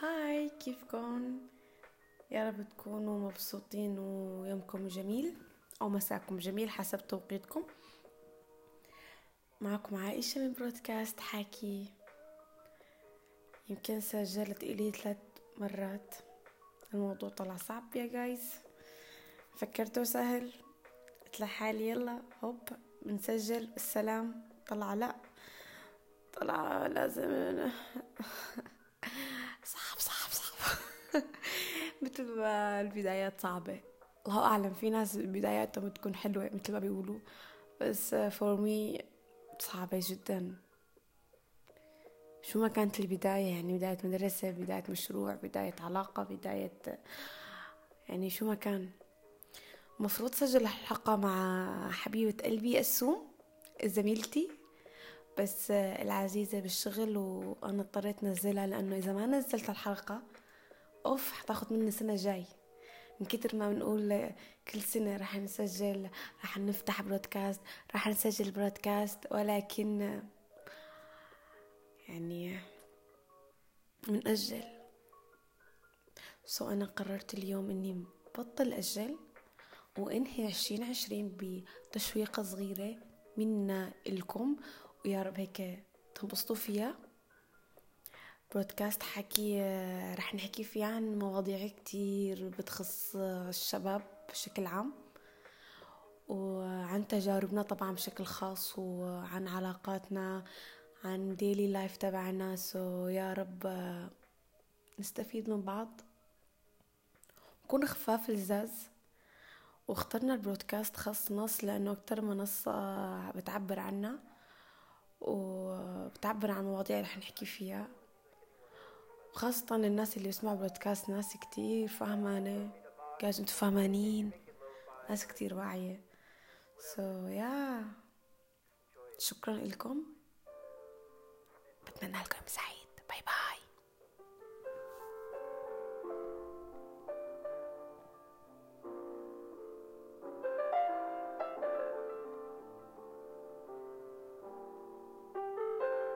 هاي كيفكم يا رب تكونوا مبسوطين ويومكم جميل أو مساكم جميل حسب توقيتكم. معكم عائشة من برودكاست حكي يمكن سجلت إلي ثلاث مرات. الموضوع طلع صعب يا جايز فكرته سهل. قلت لحالي يلا هوب بنسجل. السلام. طلع لا. طلع لازم. صعب صعب صعب. مثل ما البدايات صعبة. الله أعلم في ناس بداياتهم تكون حلوة مثل ما بيقولوا. بس فور مي صعبة جدا. شو ما كانت البداية يعني بداية مدرسة بداية مشروع بداية علاقة بداية يعني شو ما كان. مفروض سجل الحلقة مع حبيبة قلبي السوم زميلتي بس العزيزة بالشغل وأنا اضطريت نزلها لأنه إذا ما نزلت الحلقة أوف حتاخد مني سنة جاي. من كتر ما بنقول كل سنة رح نسجل رح نفتح بودكاست رح نسجل بودكاست ولكن يعني منأجل. so أنا قررت اليوم إني بطل أجل وإنهي عشرين عشرين بتشويقة صغيرة منا إلكم. ويا رب هيك تنبسطوا فيها. بودكاست حكي رح نحكي فيه عن مواضيع كتير بتخص الشباب بشكل عام وعن تجاربنا طبعا بشكل خاص وعن علاقاتنا عن daily life تبعنا. so يا رب نستفيد من بعض. نكون خفاف لزاز. واخترنا البرودكاست خاص نص لأنه أكتر منصة بتعبر عنا وبتعبر عن مواضيع رح نحكي فيها. وخاصة الناس اللي بيسمعوا بودكاست ناس كتير فهمانة قاعد أنتوا فهمانين؟ ناس كتير واعية. سو so, يا yeah. شكرا لكم. بتمنى لكم سعيد